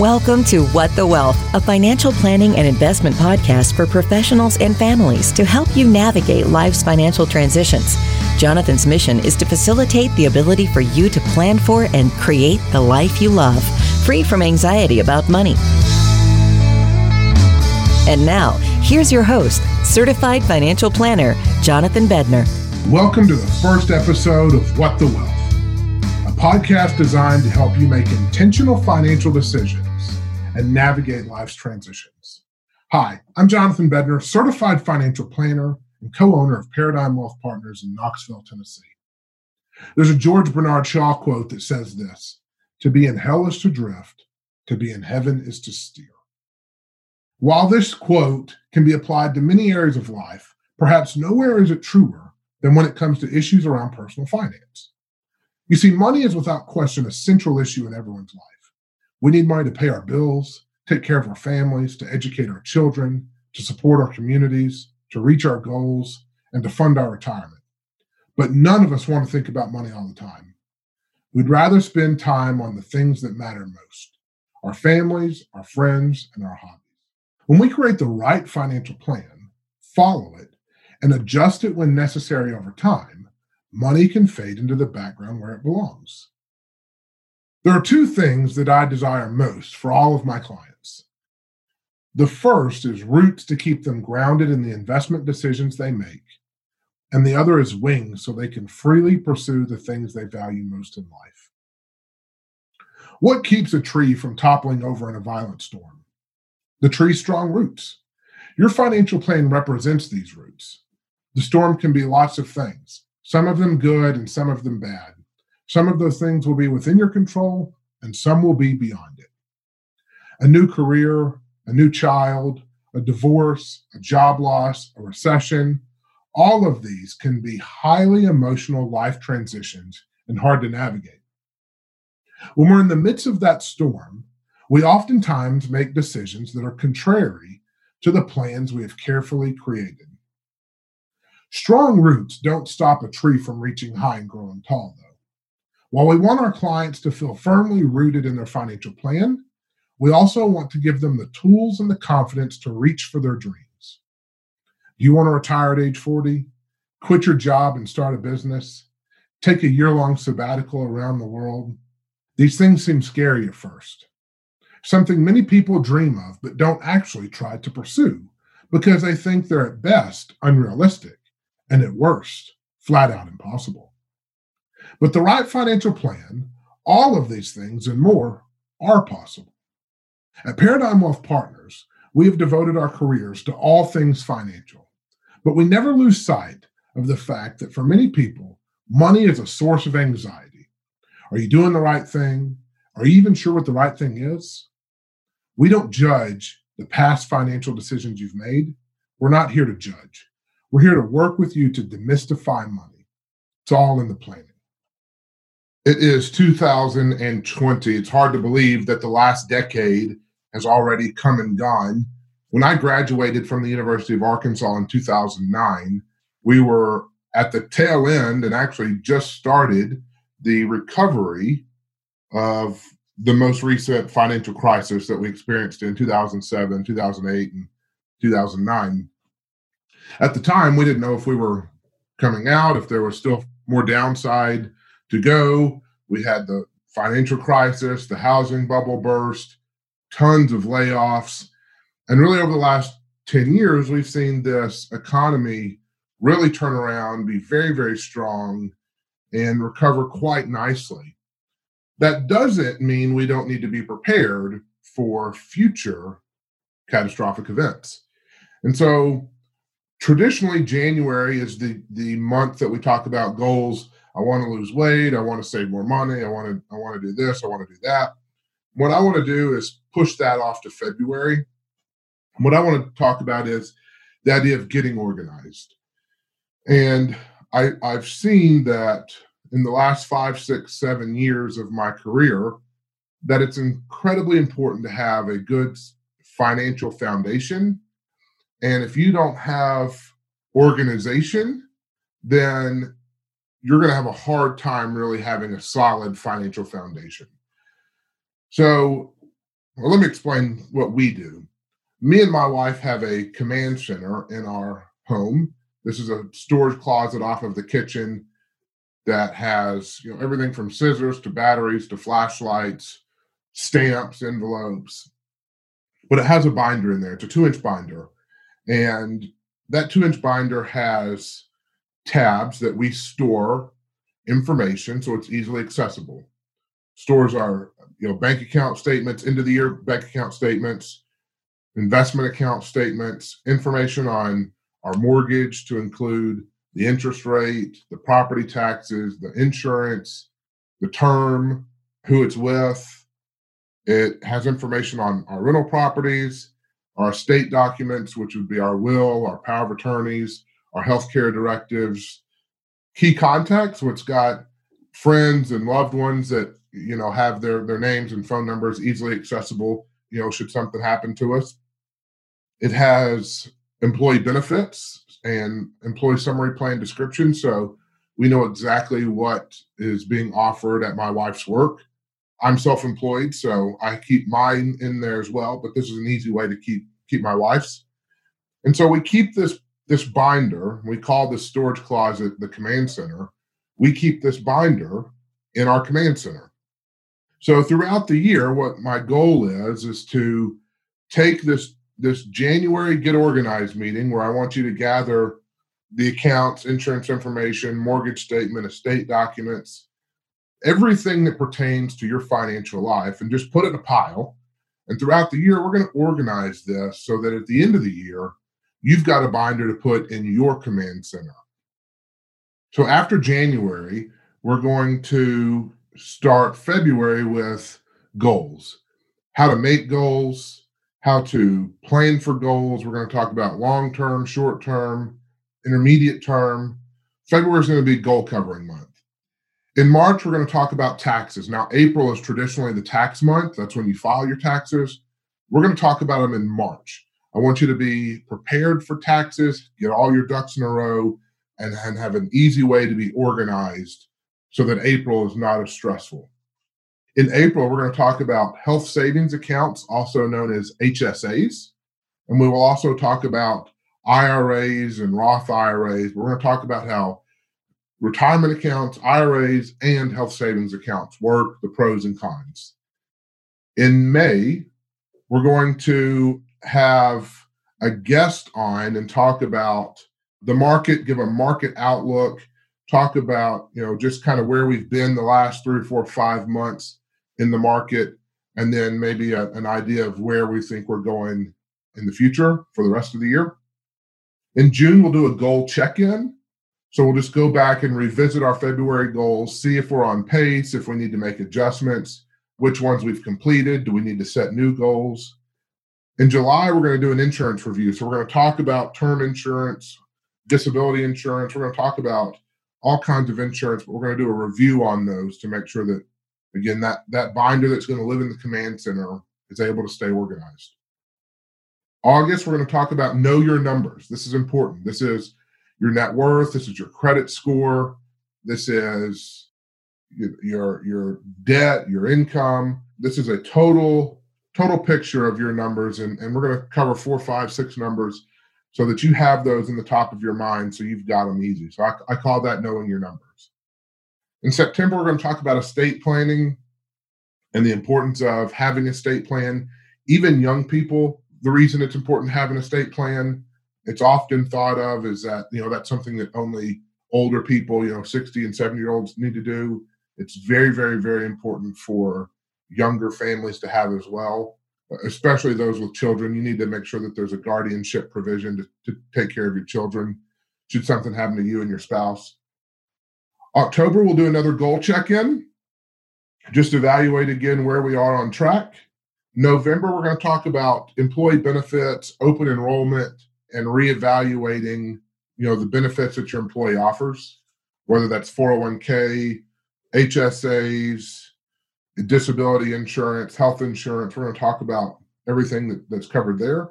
Welcome to What the Wealth, a financial planning and investment podcast for professionals and families to help you navigate life's financial transitions. Jonathan's mission is to facilitate the ability for you to plan for and create the life you love, free from anxiety about money. And now, here's your host, certified financial planner, Jonathan Bedner. Welcome to the first episode of What the Wealth, a podcast designed to help you make intentional financial decisions and navigate life's transitions. Hi, I'm Jonathan Bedner, certified financial planner and co owner of Paradigm Wealth Partners in Knoxville, Tennessee. There's a George Bernard Shaw quote that says this To be in hell is to drift, to be in heaven is to steer. While this quote can be applied to many areas of life, perhaps nowhere is it truer than when it comes to issues around personal finance. You see, money is without question a central issue in everyone's life. We need money to pay our bills, take care of our families, to educate our children, to support our communities, to reach our goals, and to fund our retirement. But none of us want to think about money all the time. We'd rather spend time on the things that matter most our families, our friends, and our hobbies. When we create the right financial plan, follow it, and adjust it when necessary over time, money can fade into the background where it belongs. There are two things that I desire most for all of my clients. The first is roots to keep them grounded in the investment decisions they make, and the other is wings so they can freely pursue the things they value most in life. What keeps a tree from toppling over in a violent storm? The tree's strong roots. Your financial plan represents these roots. The storm can be lots of things, some of them good and some of them bad. Some of those things will be within your control, and some will be beyond it. A new career, a new child, a divorce, a job loss, a recession, all of these can be highly emotional life transitions and hard to navigate. When we're in the midst of that storm, we oftentimes make decisions that are contrary to the plans we have carefully created. Strong roots don't stop a tree from reaching high and growing tall, though. While we want our clients to feel firmly rooted in their financial plan, we also want to give them the tools and the confidence to reach for their dreams. Do you want to retire at age 40? Quit your job and start a business? Take a year long sabbatical around the world? These things seem scary at first. Something many people dream of but don't actually try to pursue because they think they're at best unrealistic and at worst flat out impossible. With the right financial plan, all of these things and more are possible. At Paradigm Wealth Partners, we have devoted our careers to all things financial, but we never lose sight of the fact that for many people, money is a source of anxiety. Are you doing the right thing? Are you even sure what the right thing is? We don't judge the past financial decisions you've made. We're not here to judge. We're here to work with you to demystify money. It's all in the planning. It is 2020. It's hard to believe that the last decade has already come and gone. When I graduated from the University of Arkansas in 2009, we were at the tail end and actually just started the recovery of the most recent financial crisis that we experienced in 2007, 2008, and 2009. At the time, we didn't know if we were coming out, if there was still more downside to go. We had the financial crisis, the housing bubble burst, tons of layoffs. And really, over the last 10 years, we've seen this economy really turn around, be very, very strong, and recover quite nicely. That doesn't mean we don't need to be prepared for future catastrophic events. And so traditionally January is the the month that we talk about goals I want to lose weight. I want to save more money. I want to I want to do this. I want to do that. What I want to do is push that off to February. What I want to talk about is the idea of getting organized. And I, I've seen that in the last five, six, seven years of my career, that it's incredibly important to have a good financial foundation. And if you don't have organization, then you're going to have a hard time really having a solid financial foundation. So, Well, let me explain what we do. Me and my wife have a command center in our home. This is a storage closet off of the kitchen that has you know everything from scissors to batteries to flashlights, stamps, envelopes. But it has a binder in there. It's a two inch binder. And that two inch binder has tabs that we store information so it's easily accessible. Stores our you know bank account statements, end of the year bank account statements, investment account statements, information on our mortgage to include the interest rate, the property taxes, the insurance, the term, who it's with. It has information on our rental properties, our estate documents, which would be our will, our power of attorneys, our healthcare directives, key contacts, which got friends and loved ones that you know have their their names and phone numbers easily accessible. You know, should something happen to us. It has employee benefits and employee summary plan description. So we know exactly what is being offered at my wife's work. I'm self-employed, so I keep mine in there as well. But this is an easy way to keep keep my wife's. And so we keep this this binder. We call this storage closet the command center. We keep this binder in our command center. So throughout the year, what my goal is is to take this this January Get Organized meeting where I want you to gather the accounts, insurance information, mortgage statement, estate documents, everything that pertains to your financial life, and just put it in a pile. And throughout the year, we're going to organize this so that at the end of the year, you've got a binder to put in your command center. So after January, we're going to start February with goals, how to make goals, how to plan for goals. We're going to talk about long term, short term, intermediate term. February is going to be goal covering month. In March, we're going to talk about taxes. Now, April is traditionally the tax month. That's when you file your taxes. We're going to talk about them in March. I want you to be prepared for taxes, get all your ducks in a row, and, and have an easy way to be organized so that April is not as stressful. In April, we're going to talk about health savings accounts, also known as HSAs. And we will also talk about IRAs and Roth IRAs. We're going to talk about how retirement accounts, IRAs, and health savings accounts work, the pros and cons. In May, we're going to have a guest on and talk about the market, give a market outlook, talk about, you know, just kind of where we've been the last three, four, five months in the market, and then maybe a, an idea of where we think we're going in the future for the rest of the year. In June, we'll do a goal check in. So we'll just go back and revisit our February goals, see if we're on pace, if we need to make adjustments, which ones we've completed, do we need to set new goals. In July, we're going to do an insurance review. So we're going to talk about term insurance, disability insurance. We're going to talk about all kinds of insurance, but we're going to do a review on those to make sure that Again, that, that binder that's going to live in the command center is able to stay organized. August, we're going to talk about know your numbers. This is important. This is your net worth. This is your credit score. This is your your debt, your income. This is a total total picture of your numbers, and, and we're going to cover four, five, six numbers so that you have those in the top of your mind, so you've got them easy. So I, I call that knowing your numbers. In September, we're going to talk about estate planning and the importance of having a state plan. Even young people, the reason it's important to have an estate plan, it's often thought of is that, you know, that's something that only older people, you know, 60 and 70 year olds need to do. It's very, very, very important for younger families to have as well, especially those with children. You need to make sure that there's a guardianship provision to, to take care of your children should something happen to you and your spouse. October, we'll do another goal check in, just evaluate again where we are on track. November, we're going to talk about employee benefits, open enrollment, and reevaluating you know the benefits that your employee offers whether that's 401k hsas disability insurance health insurance we're going to talk about everything that, that's covered there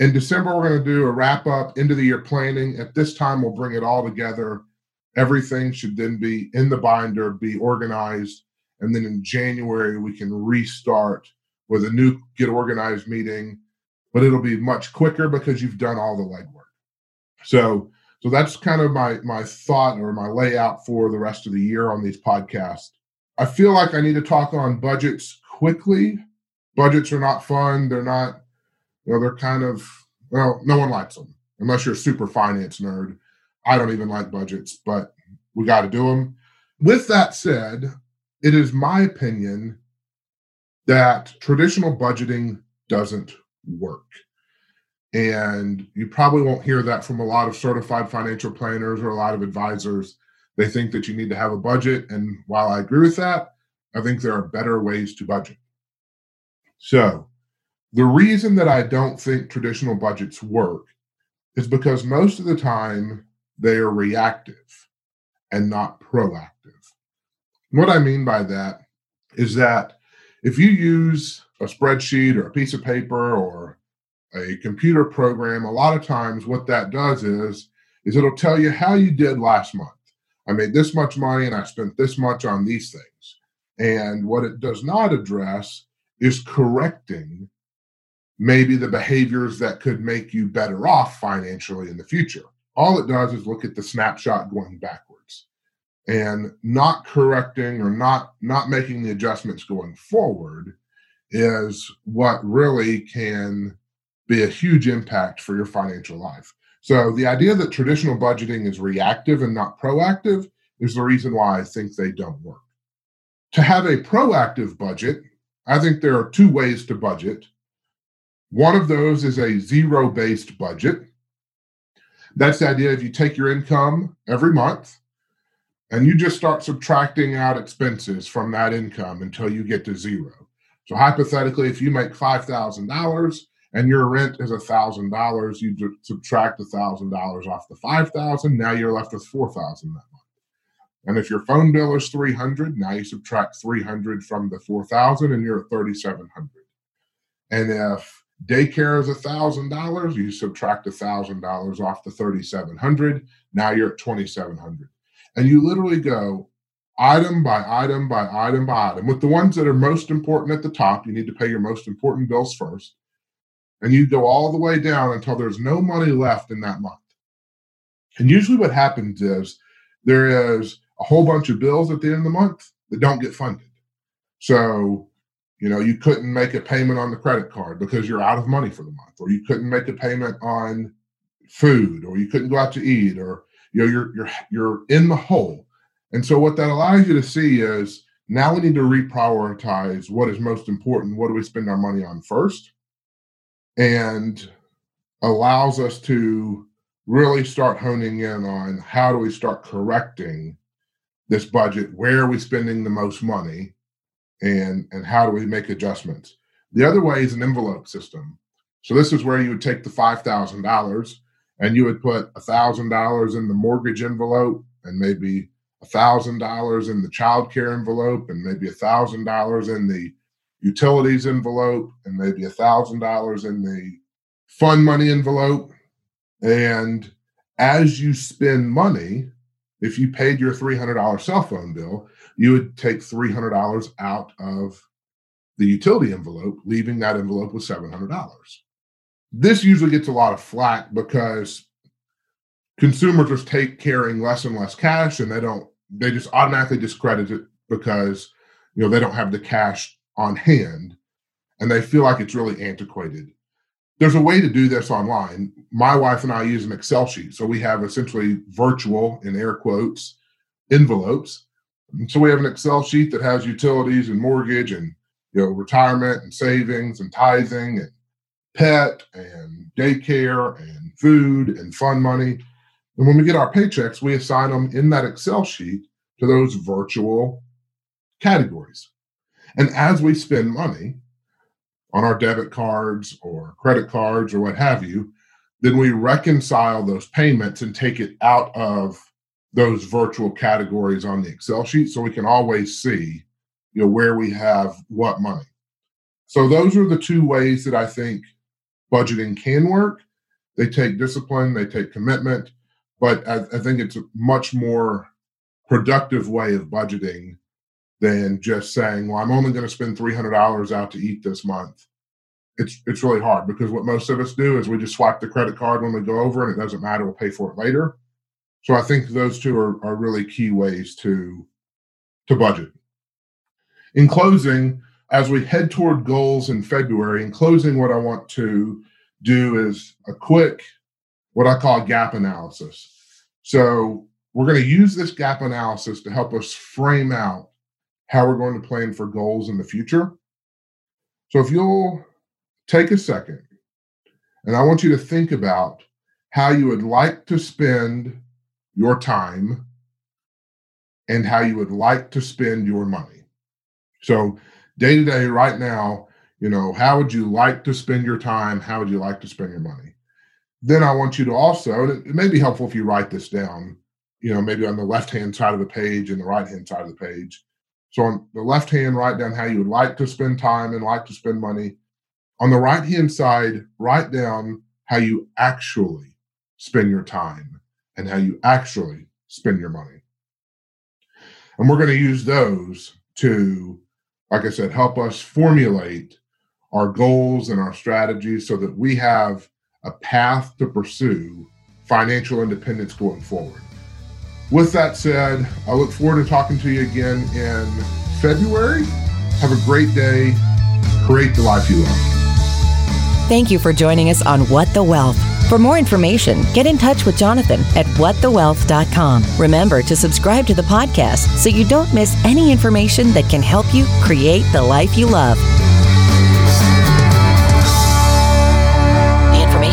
in december we're going to do a wrap up end of the year planning at this time we'll bring it all together Everything should then be in the binder, be organized, and then in January we can restart with a new get organized meeting, but it'll be much quicker because you've done all the legwork. So so that's kind of my my thought or my layout for the rest of the year on these podcasts. I feel like I need to talk on budgets quickly. Budgets are not fun. They're not, you know, they're kind of well, no one likes them unless you're a super finance nerd. I don't even like budgets, but we got to do them. With that said, it is my opinion that traditional budgeting doesn't work. And you probably won't hear that from a lot of certified financial planners or a lot of advisors. They think that you need to have a budget. And while I agree with that, I think there are better ways to budget. So, the reason that I don't think traditional budgets work is because most of the time they are reactive and not proactive. What I mean by that is that if you use a spreadsheet or a piece of paper or a computer program, a lot of times what that does is is it'll tell you how you did last month. I made this much money and I spent this much on these things. And what it does not address is correcting maybe the behaviors that could make you better off financially in the future. All it does is look at the snapshot going backwards and not correcting or not not making the adjustments going forward is what really can be a huge impact for your financial life. So the idea that traditional budgeting is reactive and not proactive is the reason why I think they don't work. To have a proactive budget, I think there are two ways to budget. One of those is a zero based budget. That's the idea if you take your income every month and you just start subtracting out expenses from that income until you get to zero. So hypothetically, if you make $5,000 and your rent is a $1,000, you subtract a $1,000 off the 5000 now you're left with 4000 that month. And if your phone bill is 300, now you subtract 300 from the 4,000 and you're at 3,700. And if daycare is a $1,000, you subtract a $1,000 off the 3,700, now you're at 2,700. And you literally go item by item by item by item. With the ones that are most important at the top, you need to pay your most important bills first. And you go all the way down until there's no money left in that month. And usually what happens is there is a whole bunch of bills at the end of the month that don't get funded. So, you know, you couldn't make a payment on the credit card because you're out of money for the month, or you couldn't make a payment on food, or you couldn't go out to eat, or you know, you're you're you're in the hole. And so what that allows you to see is now we need to reprioritize what is most important. What do we spend our money on first? And allows us to really start honing in on how do we start correcting this budget where are we spending the most money and and how do we make adjustments. The other way is an envelope system. So this is where you would take the $5000 and you would put $1000 in the mortgage envelope and maybe $1000 in the child care envelope and maybe $1000 in the utilities envelope and maybe a $1000 in the fund money envelope and as you spend money if you paid your $300 cell phone bill, you would take $300 out of the utility envelope, leaving that envelope with $700. This usually gets a lot of flack because consumers are take carrying less and less cash and they don't they just automatically discredit it because you know they don't have the cash on hand and they feel like it's really antiquated there's a way to do this online. My wife and I use an Excel sheet. So we have essentially virtual, in air quotes, envelopes. And so we have an Excel sheet that has utilities and mortgage and you know retirement and savings and tithing and pet and daycare and food and fun money. And when we get our paychecks, we assign them in that Excel sheet to those virtual categories. And as we spend money, on our debit cards or credit cards or what have you, then we reconcile those payments and take it out of those virtual categories on the Excel sheet so we can always see you know where we have what money. So those are the two ways that I think budgeting can work. They take discipline, they take commitment, but I, I think it's a much more productive way of budgeting than just saying, well, I'm only going to spend $300 out to eat this month. It's, it's really hard because what most of us do is we just swipe the credit card when we go over and it doesn't matter. We'll pay for it later. So I think those two are, are really key ways to, to budget. In closing, as we head toward goals in February, in closing, what I want to do is a quick, what I call a gap analysis. So we're going to use this gap analysis to help us frame out how we're going to plan for goals in the future. So if you'll take a second, and I want you to think about how you would like to spend your time and how you would like to spend your money. So day to day, right now, you know, how would you like to spend your time? How would you like to spend your money? Then I want you to also, and it may be helpful if you write this down, you know, maybe on the left hand side of the page and the right hand side of the page. So on the left hand, write down how you would like to spend time and like to spend money. On the right hand side, write down how you actually spend your time and how you actually spend your money. And we're going to use those to like I said, help us formulate our goals and our strategies so that we have a path to pursue financial independence going forward. With that said, I look forward to talking to you again in February. Have a great day. Create the life you love. Thank you for joining us on What the Wealth. For more information, get in touch with Jonathan at whatthewealth.com. Remember to subscribe to the podcast so you don't miss any information that can help you create the life you love.